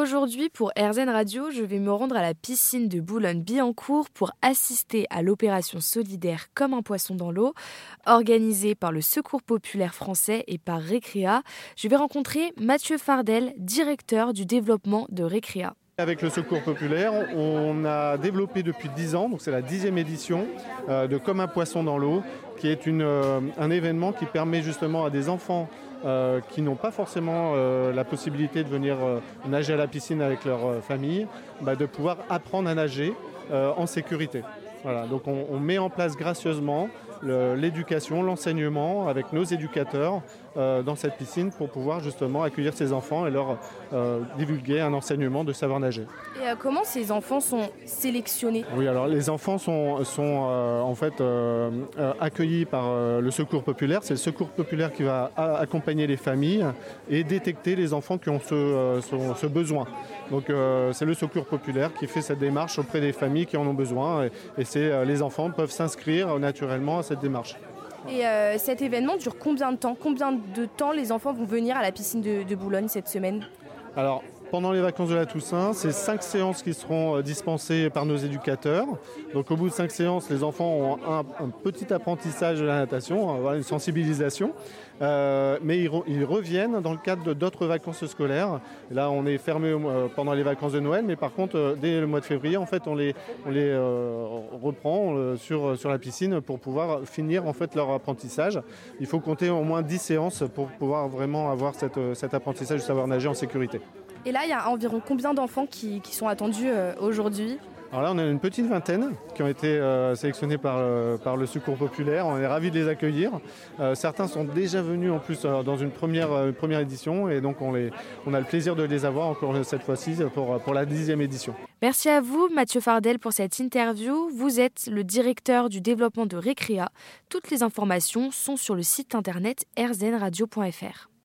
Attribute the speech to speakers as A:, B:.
A: Aujourd'hui, pour RZN Radio, je vais me rendre à la piscine de Boulogne-Billancourt pour assister à l'opération solidaire Comme un poisson dans l'eau, organisée par le Secours populaire français et par Récréa. Je vais rencontrer Mathieu Fardel, directeur du développement de Récréa.
B: Avec le Secours populaire, on a développé depuis 10 ans, donc c'est la dixième édition euh, de Comme un poisson dans l'eau, qui est euh, un événement qui permet justement à des enfants euh, qui n'ont pas forcément la possibilité de venir nager à la piscine avec leur famille, bah, de pouvoir apprendre à nager en sécurité. Donc on, met en place gracieusement l'éducation, l'enseignement avec nos éducateurs euh, dans cette piscine pour pouvoir justement accueillir ces enfants et leur euh, divulguer un enseignement de savoir nager.
A: Et euh, comment ces enfants sont sélectionnés?
B: Oui, alors les enfants sont, sont en fait accueillis par le secours populaire. C'est le secours populaire qui va accompagner les familles et détecter les enfants qui ont ce, ce, besoin. Donc c'est le secours populaire qui fait cette démarche auprès des familles qui en ont besoin et, et les enfants peuvent s'inscrire naturellement à cette démarche.
A: Et euh, cet événement dure combien de temps? Combien de temps les enfants vont venir à la piscine de, Boulogne cette semaine?
B: Alors, pendant les vacances de la Toussaint, c'est cinq séances qui seront euh, dispensées par nos éducateurs. Donc au bout de cinq séances, les enfants ont un, petit apprentissage de la natation, hein, une sensibilisation. Euh, mais ils, reviennent dans le cadre d'autres vacances scolaires. là, on est fermé euh, pendant les vacances de Noël, mais par contre, euh, dès le mois de février, en fait, on les, les reprend sur, sur la piscine pour pouvoir finir en fait leur apprentissage. Il faut compter au moins 10 séances pour pouvoir vraiment avoir cette, cet apprentissage du savoir nager en sécurité.
A: Et là, il y a environ combien d'enfants qui sont attendus aujourd'hui?
B: Alors là, on a une petite vingtaine qui ont été euh, sélectionnés par, euh, par, le Secours populaire. On est ravis de les accueillir. Euh, certains sont déjà venus en plus dans une première, première édition et donc on, les, on, a le plaisir de les avoir encore cette fois-ci pour, pour la dixième édition.
A: Merci à vous, Mathieu Fardel, pour cette interview. Vous êtes le directeur du développement de Récréa. Toutes les informations sont sur le site internet rznradio.fr.